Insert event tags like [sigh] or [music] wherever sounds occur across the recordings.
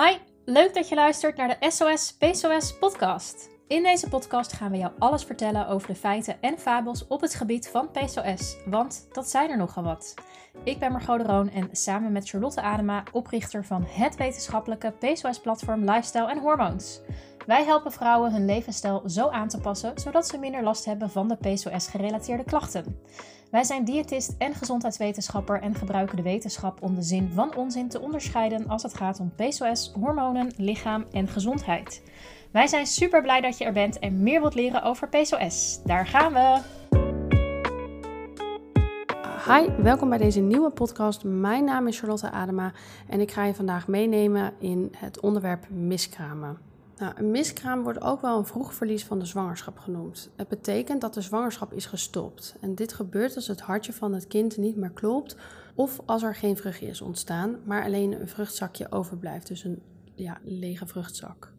Hi, leuk dat je luistert naar de SOS PCOS podcast. In deze podcast gaan we jou alles vertellen over de feiten en fabels op het gebied van PCOS, want dat zijn er nogal wat. Ik ben Margot de Roon en samen met Charlotte Adema, oprichter van het wetenschappelijke PCOS-platform Lifestyle en Hormoons. Wij helpen vrouwen hun levensstijl zo aan te passen, zodat ze minder last hebben van de PCOS-gerelateerde klachten. Wij zijn diëtist en gezondheidswetenschapper en gebruiken de wetenschap om de zin van onzin te onderscheiden als het gaat om PCOS, hormonen, lichaam en gezondheid. Wij zijn super blij dat je er bent en meer wilt leren over PCOS. Daar gaan we! Hi, welkom bij deze nieuwe podcast. Mijn naam is Charlotte Adema en ik ga je vandaag meenemen in het onderwerp miskramen. Nou, een miskraam wordt ook wel een vroeg verlies van de zwangerschap genoemd. Het betekent dat de zwangerschap is gestopt. En dit gebeurt als het hartje van het kind niet meer klopt of als er geen vruchtje is ontstaan, maar alleen een vruchtzakje overblijft, dus een ja, lege vruchtzak.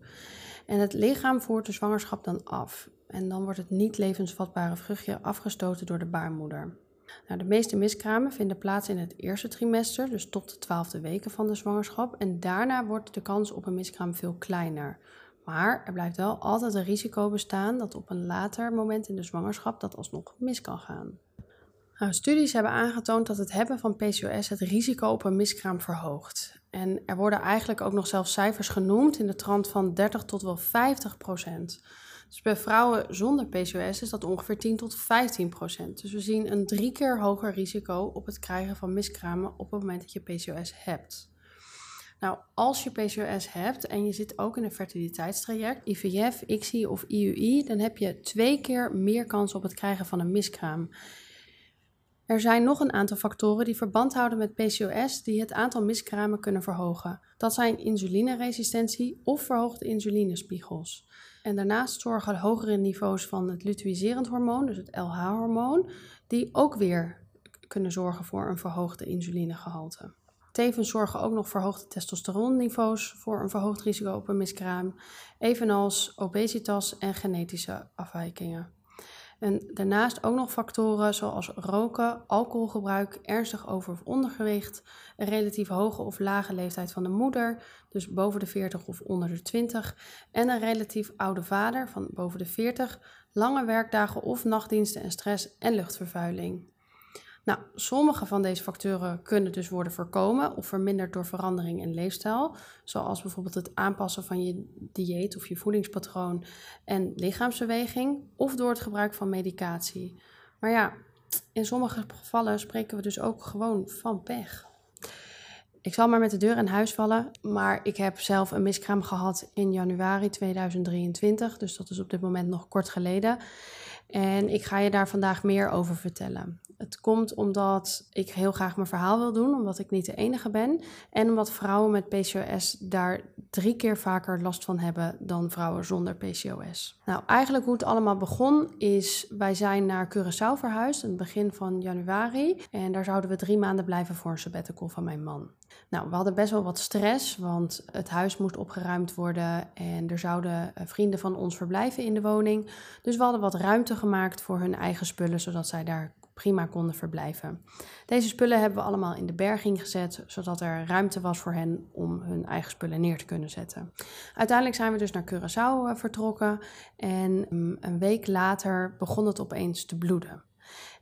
En het lichaam voert de zwangerschap dan af. En dan wordt het niet levensvatbare vruchtje afgestoten door de baarmoeder. Nou, de meeste miskramen vinden plaats in het eerste trimester, dus tot de twaalfde weken van de zwangerschap. En daarna wordt de kans op een miskraam veel kleiner. Maar er blijft wel altijd een risico bestaan dat op een later moment in de zwangerschap dat alsnog mis kan gaan. Nou, studies hebben aangetoond dat het hebben van PCOS het risico op een miskraam verhoogt. En er worden eigenlijk ook nog zelfs cijfers genoemd in de trant van 30 tot wel 50 procent. Dus bij vrouwen zonder PCOS is dat ongeveer 10 tot 15 procent. Dus we zien een drie keer hoger risico op het krijgen van miskramen op het moment dat je PCOS hebt. Nou, als je PCOS hebt en je zit ook in een fertiliteitstraject, IVF, ICSI of IUI, dan heb je twee keer meer kans op het krijgen van een miskraam. Er zijn nog een aantal factoren die verband houden met PCOS die het aantal miskramen kunnen verhogen. Dat zijn insulineresistentie of verhoogde insulinespiegels. En daarnaast zorgen hogere niveaus van het luteiniserend hormoon, dus het LH-hormoon, die ook weer kunnen zorgen voor een verhoogde insulinegehalte. Tevens zorgen ook nog verhoogde testosteronniveaus voor een verhoogd risico op een miskraam, evenals obesitas en genetische afwijkingen. En daarnaast ook nog factoren zoals roken, alcoholgebruik, ernstig over- of ondergewicht, een relatief hoge of lage leeftijd van de moeder, dus boven de 40 of onder de 20, en een relatief oude vader van boven de 40, lange werkdagen of nachtdiensten en stress en luchtvervuiling. Nou, sommige van deze factoren kunnen dus worden voorkomen of verminderd door verandering in leefstijl, zoals bijvoorbeeld het aanpassen van je dieet of je voedingspatroon en lichaamsbeweging, of door het gebruik van medicatie. Maar ja, in sommige gevallen spreken we dus ook gewoon van pech. Ik zal maar met de deur in huis vallen, maar ik heb zelf een miskraam gehad in januari 2023, dus dat is op dit moment nog kort geleden. En ik ga je daar vandaag meer over vertellen. Het komt omdat ik heel graag mijn verhaal wil doen, omdat ik niet de enige ben. En omdat vrouwen met PCOS daar drie keer vaker last van hebben dan vrouwen zonder PCOS. Nou, eigenlijk hoe het allemaal begon is, wij zijn naar Curaçao verhuisd, in het begin van januari. En daar zouden we drie maanden blijven voor een sabbatical van mijn man. Nou, we hadden best wel wat stress, want het huis moest opgeruimd worden en er zouden eh, vrienden van ons verblijven in de woning. Dus we hadden wat ruimte gemaakt voor hun eigen spullen, zodat zij daar prima konden verblijven. Deze spullen hebben we allemaal in de berging gezet, zodat er ruimte was voor hen om hun eigen spullen neer te kunnen zetten. Uiteindelijk zijn we dus naar Curaçao eh, vertrokken en mm, een week later begon het opeens te bloeden.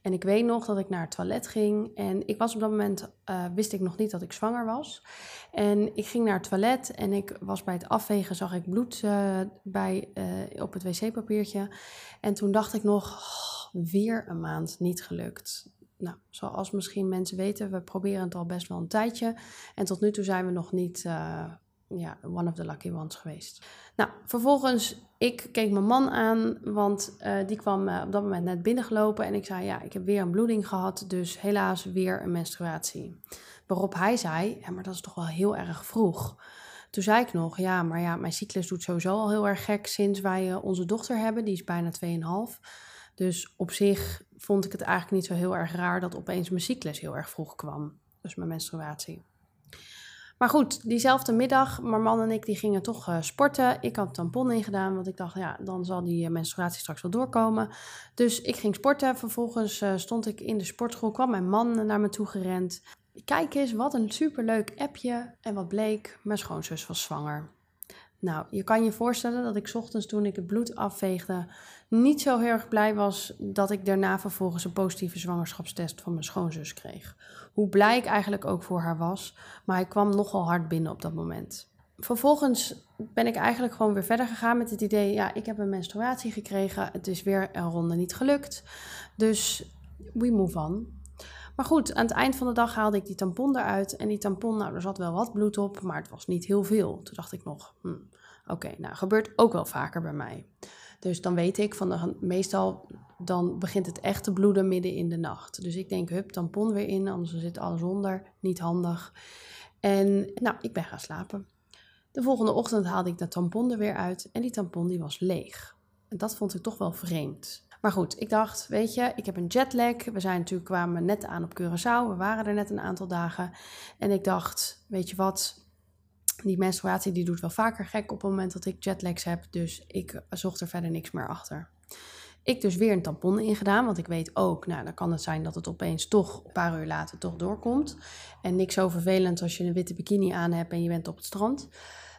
En ik weet nog dat ik naar het toilet ging. En ik was op dat moment, uh, wist ik nog niet dat ik zwanger was. En ik ging naar het toilet en ik was bij het afvegen, zag ik bloed uh, bij, uh, op het wc-papiertje. En toen dacht ik nog, oh, weer een maand niet gelukt. Nou, zoals misschien mensen weten, we proberen het al best wel een tijdje. En tot nu toe zijn we nog niet ja, one of the lucky ones geweest. Nou, vervolgens, ik keek mijn man aan, want uh, die kwam uh, op dat moment net binnengelopen. En ik zei, ja, ik heb weer een bloeding gehad, dus helaas weer een menstruatie. Waarop hij zei, ja, maar dat is toch wel heel erg vroeg. Toen zei ik nog, ja, maar ja, mijn cyclus doet sowieso al heel erg gek sinds wij uh, onze dochter hebben. Die is bijna 2,5. Dus op zich vond ik het eigenlijk niet zo heel erg raar dat opeens mijn cyclus heel erg vroeg kwam. Dus mijn menstruatie. Maar goed, diezelfde middag, mijn man en ik die gingen toch uh, sporten. Ik had tampon ingedaan, want ik dacht, ja, dan zal die uh, menstruatie straks wel doorkomen. Dus ik ging sporten. Vervolgens uh, stond ik in de sportschool, kwam mijn man naar me toe gerend. Kijk eens, wat een superleuk appje. En wat bleek, mijn schoonzus was zwanger. Nou, je kan je voorstellen dat ik ochtends toen ik het bloed afveegde niet zo heel erg blij was dat ik daarna vervolgens een positieve zwangerschapstest van mijn schoonzus kreeg. Hoe blij ik eigenlijk ook voor haar was, maar hij kwam nogal hard binnen op dat moment. Vervolgens ben ik eigenlijk gewoon weer verder gegaan met het idee, ja, ik heb een menstruatie gekregen, het is weer een ronde niet gelukt, dus we move on. Maar goed, aan het eind van de dag haalde ik die tampon eruit. En die tampon, nou, er zat wel wat bloed op, maar het was niet heel veel. Toen dacht ik nog, hm, oké, nou, gebeurt ook wel vaker bij mij. Dus dan weet ik van, de, meestal dan begint het echt te bloeden midden in de nacht. Dus ik denk, hup, tampon weer in, anders zit alles onder. Niet handig. En nou, ik ben gaan slapen. De volgende ochtend haalde ik de tampon er weer uit en die tampon die was leeg. En dat vond ik toch wel vreemd. Maar goed, ik dacht, weet je, ik heb een jetlag. We zijn natuurlijk kwamen net aan op Curaçao. We waren er net een aantal dagen. En ik dacht, weet je wat, die menstruatie die doet wel vaker gek op het moment dat ik jetlags heb. Dus ik zocht er verder niks meer achter. Ik dus weer een tampon ingedaan, want ik weet ook, nou dan kan het zijn dat het opeens toch een paar uur later toch doorkomt. En niks zo vervelend als je een witte bikini aan hebt en je bent op het strand.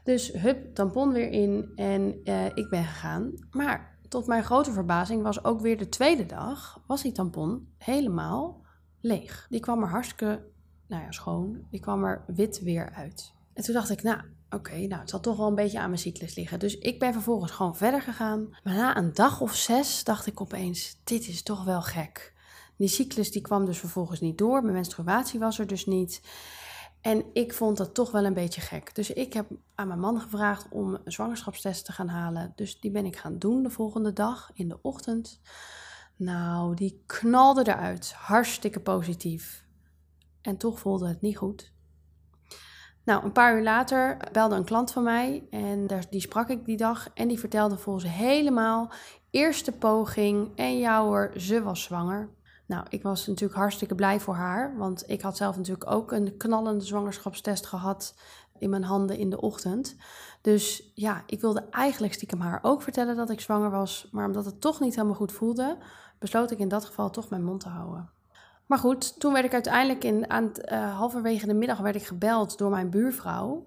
Dus hup, tampon weer in en uh, ik ben gegaan. Maar tot mijn grote verbazing was ook weer de tweede dag, was die tampon helemaal leeg. Die kwam er hartstikke, nou ja, schoon. Die kwam er wit weer uit. En toen dacht ik, nou, oké, nou, het zal toch wel een beetje aan mijn cyclus liggen. Dus ik ben vervolgens gewoon verder gegaan. Maar na een dag of zes dacht ik opeens, dit is toch wel gek. Die cyclus die kwam dus vervolgens niet door. Mijn menstruatie was er dus niet. En ik vond dat toch wel een beetje gek. Dus ik heb aan mijn man gevraagd om een zwangerschapstest te gaan halen. Dus die ben ik gaan doen de volgende dag in de ochtend. Nou, die knalde eruit. Hartstikke positief. En toch voelde het niet goed. Nou, een paar uur later belde een klant van mij en die sprak ik die dag en die vertelde volgens helemaal eerste poging en jouw ze was zwanger. Nou, ik was natuurlijk hartstikke blij voor haar, want ik had zelf natuurlijk ook een knallende zwangerschapstest gehad in mijn handen in de ochtend. Dus ja, ik wilde eigenlijk stiekem haar ook vertellen dat ik zwanger was, maar omdat het toch niet helemaal goed voelde, besloot ik in dat geval toch mijn mond te houden. Maar goed, toen werd ik uiteindelijk in, aan uh, halverwege de middag werd ik gebeld door mijn buurvrouw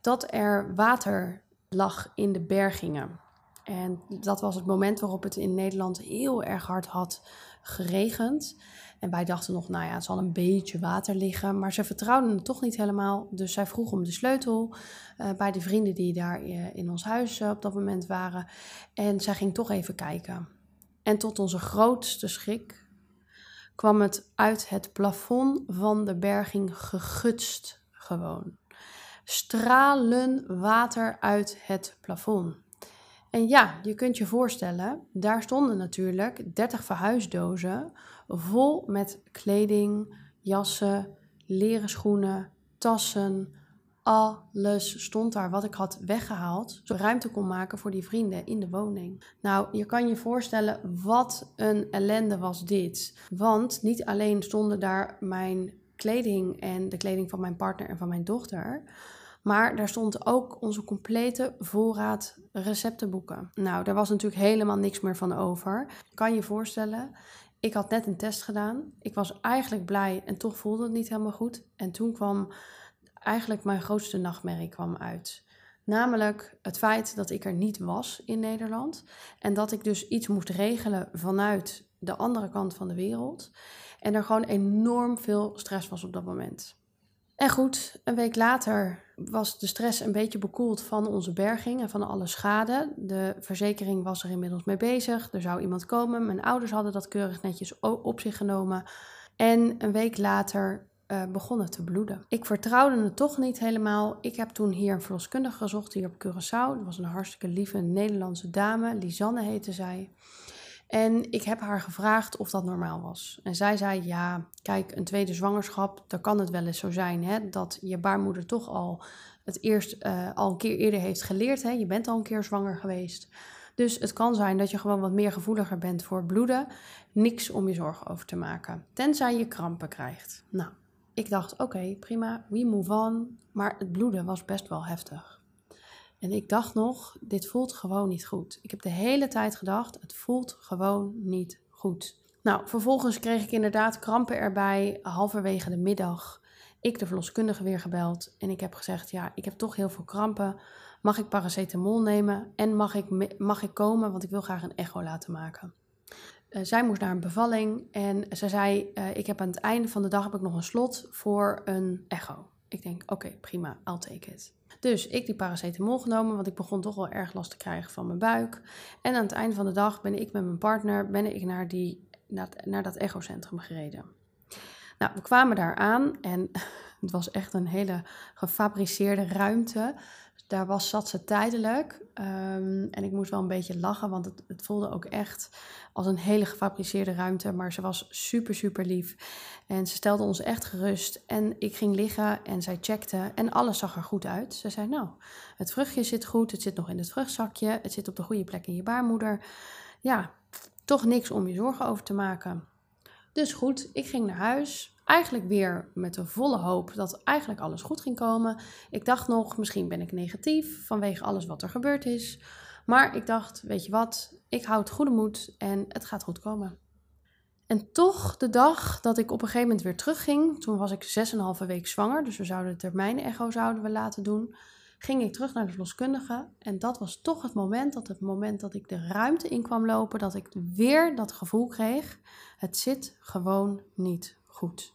dat er water lag in de bergingen. En dat was het moment waarop het in Nederland heel erg hard had geregend. En wij dachten nog, nou ja, het zal een beetje water liggen. Maar ze vertrouwden het toch niet helemaal. Dus zij vroeg om de sleutel uh, bij de vrienden die daar uh, in ons huis uh, op dat moment waren. En zij ging toch even kijken. En tot onze grootste schrik kwam het uit het plafond van de berging gegutst gewoon. Stralen water uit het plafond. En ja, je kunt je voorstellen, daar stonden natuurlijk 30 verhuisdozen vol met kleding, jassen, leren schoenen, tassen, alles stond daar wat ik had weggehaald, zodat ruimte kon maken voor die vrienden in de woning. Nou, je kan je voorstellen wat een ellende was dit. Want niet alleen stonden daar mijn kleding en de kleding van mijn partner en van mijn dochter, maar daar stond ook onze complete voorraad receptenboeken. Nou, daar was natuurlijk helemaal niks meer van over. Kan je voorstellen, ik had net een test gedaan. Ik was eigenlijk blij en toch voelde het niet helemaal goed. En toen kwam eigenlijk mijn grootste nachtmerrie kwam uit. Namelijk het feit dat ik er niet was in Nederland en dat ik dus iets moest regelen vanuit de andere kant van de wereld. En er gewoon enorm veel stress was op dat moment. En goed, een week later was de stress een beetje bekoeld van onze berging en van alle schade. De verzekering was er inmiddels mee bezig. Er zou iemand komen. Mijn ouders hadden dat keurig netjes op zich genomen. En een week later uh, begonnen te bloeden. Ik vertrouwde het toch niet helemaal. Ik heb toen hier een verloskundige gezocht, hier op Curaçao. Dat was een hartstikke lieve Nederlandse dame, Lisanne heette zij. En ik heb haar gevraagd of dat normaal was. En zij zei: Ja, kijk, een tweede zwangerschap, dan kan het wel eens zo zijn hè, dat je baarmoeder toch al het eerst uh, al een keer eerder heeft geleerd. Hè. Je bent al een keer zwanger geweest. Dus het kan zijn dat je gewoon wat meer gevoeliger bent voor bloeden. Niks om je zorgen over te maken. Tenzij je krampen krijgt. Nou, ik dacht, oké, prima, we move on. Maar het bloeden was best wel heftig. En ik dacht nog, dit voelt gewoon niet goed. Ik heb de hele tijd gedacht, het voelt gewoon niet goed. Nou, vervolgens kreeg ik inderdaad krampen erbij halverwege de middag. ik de verloskundige weer gebeld en ik heb gezegd: Ja, ik heb toch heel veel krampen. Mag ik paracetamol nemen en mag ik, mag ik komen, want ik wil graag een echo laten maken. Uh, zij moest naar een bevalling en ze zei: uh, Ik heb aan het einde van de dag heb ik nog een slot voor een echo. Ik denk: Oké, prima, I'll take it. Dus ik die paracetamol genomen, want ik begon toch wel erg last te krijgen van mijn buik. En aan het einde van de dag ben ik met mijn partner ben ik naar, die, naar, naar dat echocentrum gereden. Nou, we kwamen daar aan en [laughs] het was echt een hele gefabriceerde ruimte. Daar was, zat ze tijdelijk. Um, en ik moest wel een beetje lachen, want het, het, voelde ook echt als een hele gefabriceerde ruimte. Maar ze was super, super lief. En ze stelde ons echt gerust. En ik ging liggen en zij checkte en alles zag er goed uit. Ze zei, nou, het vruchtje zit goed. Het zit nog in het vruchtzakje. Het zit op de goede plek in je baarmoeder. Ja, toch niks om je zorgen over te maken. Dus goed, ik ging naar huis. Eigenlijk weer met de volle hoop dat eigenlijk alles goed ging komen. Ik dacht nog, misschien ben ik negatief vanwege alles wat er gebeurd is. Maar ik dacht, weet je wat, ik houd goede moed en het gaat goed komen. En toch, de dag dat ik op een gegeven moment weer terugging, toen was ik 6,5 week zwanger, dus we zouden de termijn-echo zouden we laten doen, ging ik terug naar de verloskundige. En dat was toch het moment, dat het moment dat ik de ruimte in kwam lopen, dat ik weer dat gevoel kreeg, het zit gewoon niet goed.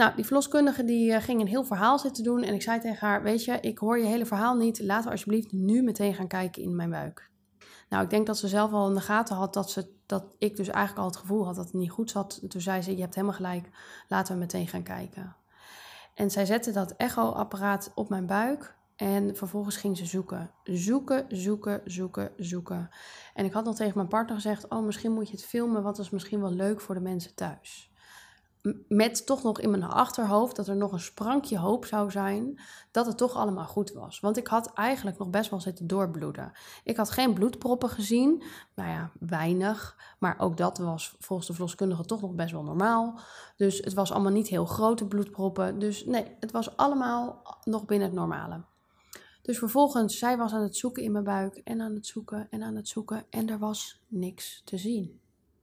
Nou, die verloskundige die uh, ging een heel verhaal zitten doen. En ik zei tegen haar, weet je, ik hoor je hele verhaal niet. Laten we alsjeblieft nu meteen gaan kijken in mijn buik. Nou, ik denk dat ze zelf al in de gaten had dat, ze, dat ik dus eigenlijk al het gevoel had dat het niet goed zat. Toen zei ze, je hebt helemaal gelijk, laten we meteen gaan kijken. En zij zette dat echoapparaat op mijn buik. En vervolgens ging ze zoeken. Zoeken, zoeken, zoeken, zoeken. En ik had nog tegen mijn partner gezegd: Oh, misschien moet je het filmen, want dat is misschien wel leuk voor de mensen thuis met toch nog in mijn achterhoofd dat er nog een sprankje hoop zou zijn dat het toch allemaal goed was. Want ik had eigenlijk nog best wel zitten doorbloeden. Ik had geen bloedproppen gezien, nou ja, weinig. Maar ook dat was volgens de verloskundige toch nog best wel normaal. Dus het was allemaal niet heel grote bloedproppen. Dus nee, het was allemaal nog binnen het normale. Dus vervolgens, zij was aan het zoeken in mijn buik en aan het zoeken en aan het zoeken en er was niks te zien.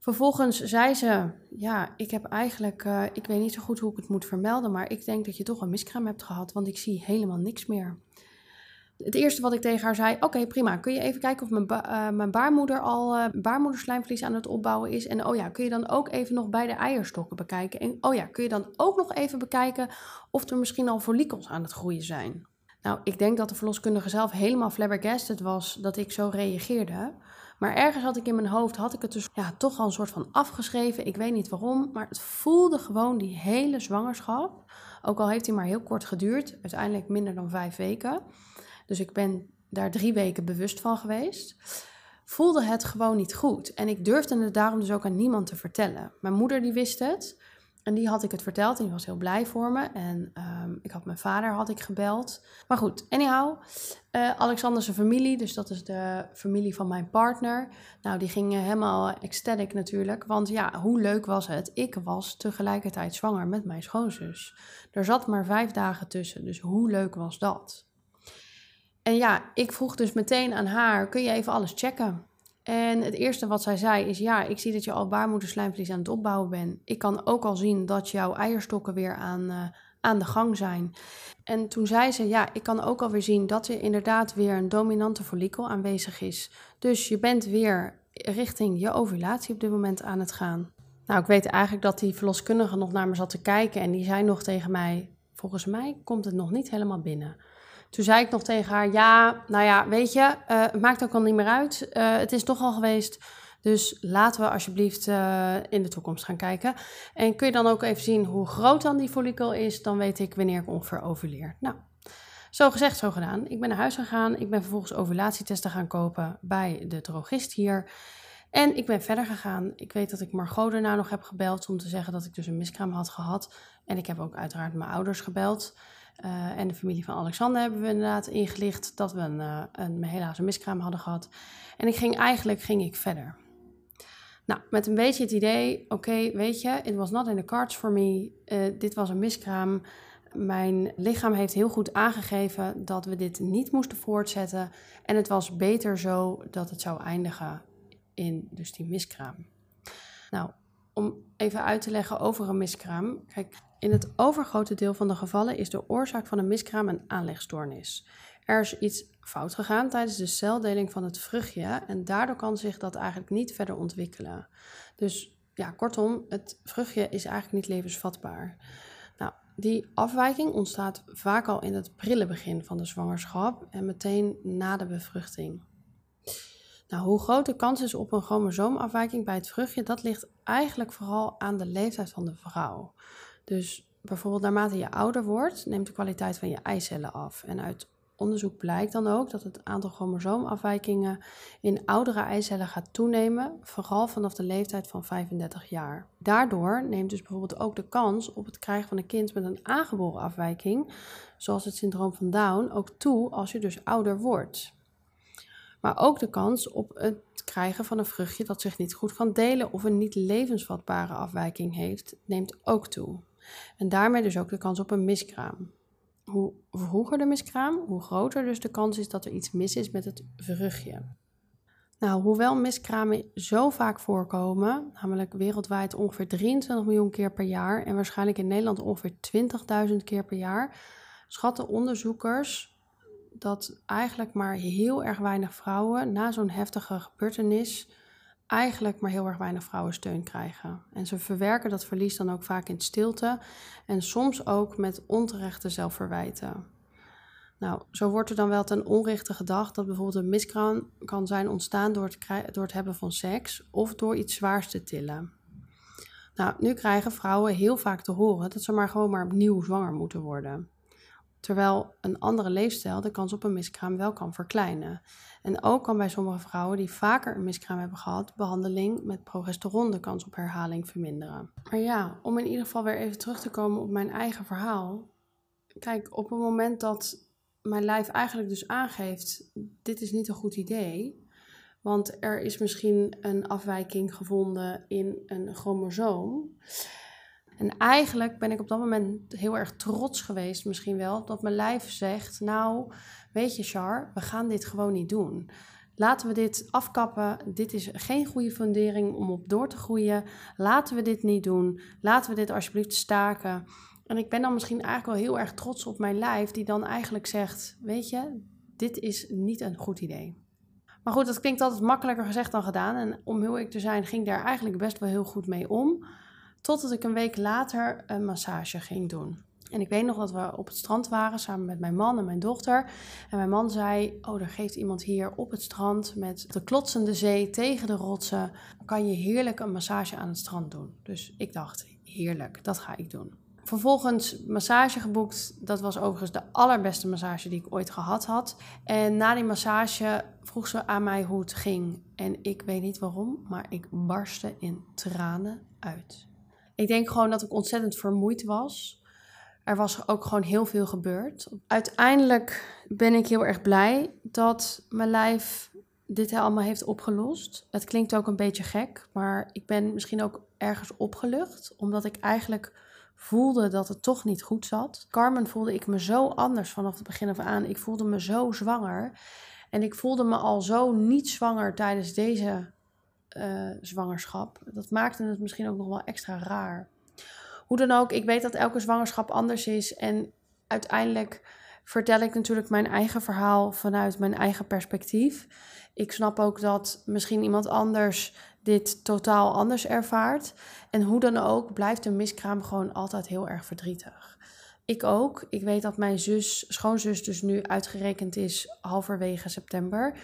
Vervolgens zei ze: Ja, ik heb eigenlijk, uh, ik weet niet zo goed hoe ik het moet vermelden, maar ik denk dat je toch een miskraam hebt gehad, want ik zie helemaal niks meer. Het eerste wat ik tegen haar zei: Oké, prima. Kun je even kijken of mijn, uh, mijn baarmoeder al uh, baarmoederslijmvlies aan het opbouwen is? En oh ja, kun je dan ook even nog bij de eierstokken bekijken? En oh ja, kun je dan ook nog even bekijken of er misschien al follikels aan het groeien zijn? Nou, ik denk dat de verloskundige zelf helemaal flabbergasted was dat ik zo reageerde. Maar ergens had ik in mijn hoofd, had ik het dus ja, toch al een soort van afgeschreven. Ik weet niet waarom, maar het voelde gewoon die hele zwangerschap. Ook al heeft hij maar heel kort geduurd, uiteindelijk minder dan vijf weken. Dus ik ben daar drie weken bewust van geweest. Voelde het gewoon niet goed. En ik durfde het daarom dus ook aan niemand te vertellen. Mijn moeder die wist het. En die had ik het verteld en die was heel blij voor me. En ehm, ik had mijn vader had ik gebeld. Maar goed, anyhow. Uh, Alexander's familie, dus dat is de familie van mijn partner. Nou, die gingen helemaal ecstatic natuurlijk. Want ja, hoe leuk was het? Ik was tegelijkertijd zwanger met mijn schoonzus. Er zat maar vijf dagen tussen, dus hoe leuk was dat? En ja, ik vroeg dus meteen aan haar, kun je even alles checken? En het eerste wat zij zei is: Ja, ik zie dat je al baarmoederslijmvlies aan het opbouwen bent. Ik kan ook al zien dat jouw eierstokken weer aan, uh, aan de gang zijn. En toen zei ze: Ja, ik kan ook alweer zien dat er inderdaad weer een dominante follikel aanwezig is. Dus je bent weer richting je ovulatie op dit moment aan het gaan. Nou, ik weet eigenlijk dat die verloskundige nog naar me zat te kijken en die zei nog tegen mij: Volgens mij komt het nog niet helemaal binnen. Toen zei ik nog tegen haar: Ja, nou ja, weet je, uh, het maakt ook al niet meer uit. Uh, het is toch al geweest. Dus laten we alsjeblieft uh, in de toekomst gaan kijken. En kun je dan ook even zien hoe groot dan die follikel is? Dan weet ik wanneer ik ongeveer ovuleer. Nou, zo gezegd, zo gedaan. Ik ben naar huis gegaan. Ik ben vervolgens ovulatietesten gaan kopen bij de drogist hier. En ik ben verder gegaan. Ik weet dat ik Margot daarna nog heb gebeld om te zeggen dat ik dus een miskraam had gehad. En ik heb ook uiteraard mijn ouders gebeld. Uh, en de familie van Alexander hebben we inderdaad ingelicht dat we een, uh, een, helaas een miskraam hadden gehad. En ik ging eigenlijk ging ik verder. Nou, met een beetje het idee, oké, weet je, it was not in the cards for me. Uh, dit was een miskraam. Mijn lichaam heeft heel goed aangegeven dat we dit niet moesten voortzetten. En het was beter zo dat het zou eindigen in dus die miskraam. Nou, om even uit te leggen over een miskraam. Kijk, In het overgrote deel van de gevallen is de oorzaak van een miskraam een aanlegstoornis. Er is iets fout gegaan tijdens de celdeling van het vruchtje en daardoor kan zich dat eigenlijk niet verder ontwikkelen. Dus ja, kortom, het vruchtje is eigenlijk niet levensvatbaar. Nou, die afwijking ontstaat vaak al in het prille begin van de zwangerschap en meteen na de bevruchting. Nou, hoe groot de kans is op een chromosoomafwijking bij het vruchtje, dat ligt eigenlijk vooral aan de leeftijd van de vrouw. Dus bijvoorbeeld naarmate je ouder wordt, neemt de kwaliteit van je eicellen af. En uit onderzoek blijkt dan ook dat het aantal chromosoomafwijkingen in oudere eicellen gaat toenemen, vooral vanaf de leeftijd van 35 jaar. Daardoor neemt dus bijvoorbeeld ook de kans op het krijgen van een kind met een aangeboren afwijking, zoals het syndroom van Down, ook toe als je dus ouder wordt. Maar ook de kans op het krijgen van een vruchtje dat zich niet goed kan delen of een niet levensvatbare afwijking heeft, neemt ook toe. En daarmee dus ook de kans op een miskraam. Hoe vroeger de miskraam, hoe groter dus de kans is dat er iets mis is met het vruchtje. Nou, hoewel miskramen zo vaak voorkomen, namelijk wereldwijd ongeveer 23 miljoen keer per jaar en waarschijnlijk in Nederland ongeveer 20.000 keer per jaar, schatten onderzoekers dat eigenlijk maar heel erg weinig vrouwen na zo'n heftige gebeurtenis eigenlijk maar heel erg weinig vrouwen steun krijgen. En ze verwerken dat verlies dan ook vaak in stilte en soms ook met onterechte zelfverwijten. Nou, zo wordt er dan wel ten onrechte gedacht dat bijvoorbeeld een miskraam kan zijn ontstaan door het, door het hebben van seks of door iets zwaars te tillen. Nou, nu krijgen vrouwen heel vaak te horen dat ze maar gewoon maar opnieuw zwanger moeten worden. Terwijl een andere leefstijl de kans op een miskraam wel kan verkleinen. En ook kan bij sommige vrouwen die vaker een miskraam hebben gehad, behandeling met progesteron de kans op herhaling verminderen. Maar ja, om in ieder geval weer even terug te komen op mijn eigen verhaal. Kijk, op het moment dat mijn lijf eigenlijk dus aangeeft: dit is niet een goed idee. Want er is misschien een afwijking gevonden in een chromosoom. En eigenlijk ben ik op dat moment heel erg trots geweest, misschien wel, dat mijn lijf zegt: Nou, weet je, Char, we gaan dit gewoon niet doen. Laten we dit afkappen. Dit is geen goede fundering om op door te groeien. Laten we dit niet doen. Laten we dit alsjeblieft staken. En ik ben dan misschien eigenlijk wel heel erg trots op mijn lijf, die dan eigenlijk zegt: Weet je, dit is niet een goed idee. Maar goed, dat klinkt altijd makkelijker gezegd dan gedaan. En om heel eerlijk te zijn, ging daar eigenlijk best wel heel goed mee om. Totdat ik een week later een massage ging doen. En ik weet nog dat we op het strand waren samen met mijn man en mijn dochter. En mijn man zei: Oh, er geeft iemand hier op het strand met de klotsende zee tegen de rotsen. Kan je heerlijk een massage aan het strand doen. Dus ik dacht: Heerlijk, dat ga ik doen. Vervolgens massage geboekt. Dat was overigens de allerbeste massage die ik ooit gehad had. En na die massage vroeg ze aan mij hoe het ging. En ik weet niet waarom, maar ik barstte in tranen uit. Ik denk gewoon dat ik ontzettend vermoeid was. Er was ook gewoon heel veel gebeurd. Uiteindelijk ben ik heel erg blij dat mijn lijf dit allemaal heeft opgelost. Het klinkt ook een beetje gek, maar ik ben misschien ook ergens opgelucht, omdat ik eigenlijk voelde dat het toch niet goed zat. Carmen voelde ik me zo anders vanaf het begin af aan. Ik voelde me zo zwanger. En ik voelde me al zo niet zwanger tijdens deze uh, zwangerschap. Dat maakte het misschien ook nog wel extra raar. Hoe dan ook, ik weet dat elke zwangerschap anders is. En uiteindelijk vertel ik natuurlijk mijn eigen verhaal vanuit mijn eigen perspectief. Ik snap ook dat misschien iemand anders dit totaal anders ervaart. En hoe dan ook, blijft een miskraam gewoon altijd heel erg verdrietig. Ik ook. Ik weet dat mijn zus, schoonzus, dus nu uitgerekend is halverwege september.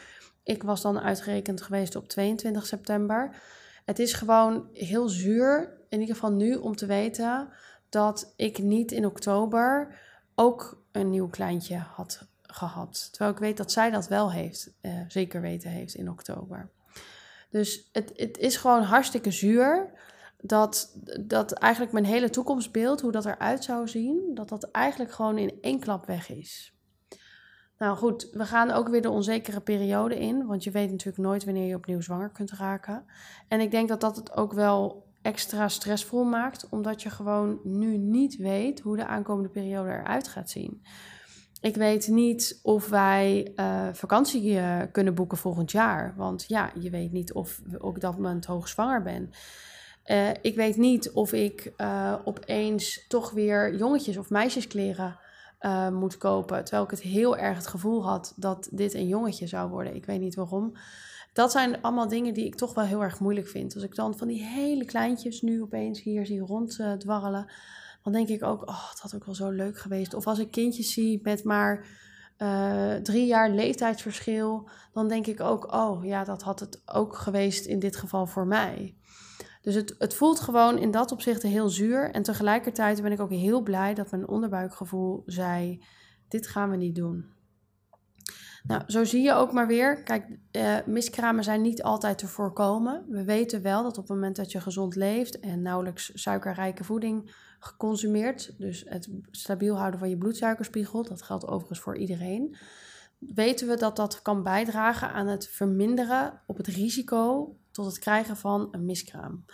Ik was dan uitgerekend geweest op 22 september. Het is gewoon heel zuur, in ieder geval nu, om te weten dat ik niet in oktober ook een nieuw kleintje had gehad. Terwijl ik weet dat zij dat wel heeft, eh, zeker weten heeft in oktober. Dus het, het is gewoon hartstikke zuur dat, dat eigenlijk mijn hele toekomstbeeld, hoe dat eruit zou zien, dat dat eigenlijk gewoon in één klap weg is. Nou goed, we gaan ook weer de onzekere periode in, want je weet natuurlijk nooit wanneer je opnieuw zwanger kunt raken. En ik denk dat dat het ook wel extra stressvol maakt, omdat je gewoon nu niet weet hoe de aankomende periode eruit gaat zien. Ik weet niet of wij uh, vakantie uh, kunnen boeken volgend jaar, want ja, je weet niet of ik dat moment hoogzwanger ben. Uh, ik weet niet of ik opeens toch weer jongetjes of meisjeskleren uh, moet kopen. Terwijl ik het heel erg het gevoel had dat dit een jongetje zou worden. Ik weet niet waarom. Dat zijn allemaal dingen die ik toch wel heel erg moeilijk vind. Als ik dan van die hele kleintjes nu opeens hier zie ronddwarrelen, dan denk ik ook, oh, dat had ook wel zo leuk geweest. Of als ik kindjes zie met maar uh, drie jaar leeftijdsverschil, dan denk ik ook, oh ja, dat had het ook geweest in dit geval voor mij. Dus het, het voelt gewoon in dat opzicht heel zuur. En tegelijkertijd ben ik ook heel blij dat mijn onderbuikgevoel zei: dit gaan we niet doen. Nou, zo zie je ook maar weer. Kijk, uh, miskramen zijn niet altijd te voorkomen. We weten wel dat op het moment dat je gezond leeft en nauwelijks suikerrijke voeding geconsumeerd, dus het stabiel houden van je bloedsuikerspiegel, dat geldt overigens voor iedereen, weten we dat dat kan bijdragen aan het verminderen op het risico tot het krijgen van een miskraam.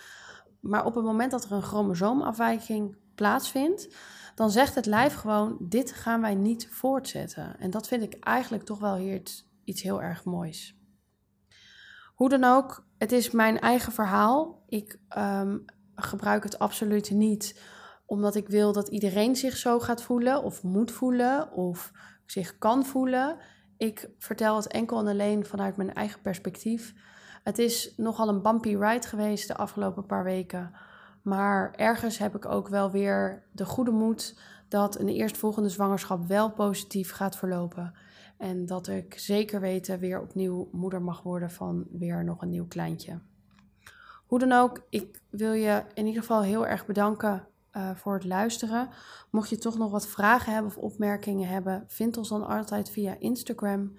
Maar op het moment dat er een chromosoomafwijking plaatsvindt, dan zegt het lijf gewoon: dit gaan wij niet voortzetten. En dat vind ik eigenlijk toch wel hier iets heel erg moois. Hoe dan ook, het is mijn eigen verhaal. Ik um, gebruik het absoluut niet omdat ik wil dat iedereen zich zo gaat voelen, of moet voelen, of zich kan voelen. Ik vertel het enkel en alleen vanuit mijn eigen perspectief. Het is nogal een bumpy ride geweest de afgelopen paar weken. Maar ergens heb ik ook wel weer de goede moed dat een eerstvolgende zwangerschap wel positief gaat verlopen. En dat ik zeker weten weer opnieuw moeder mag worden van weer nog een nieuw kleintje. Hoe dan ook, ik wil je in ieder geval heel erg bedanken uh, voor het luisteren. Mocht je toch nog wat vragen hebben of opmerkingen hebben, vind ons dan altijd via Instagram.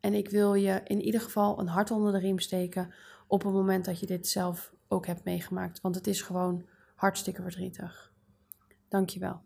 En ik wil je in ieder geval een hart onder de riem steken op het moment dat je dit zelf ook hebt meegemaakt. Want het is gewoon hartstikke verdrietig. Dankjewel.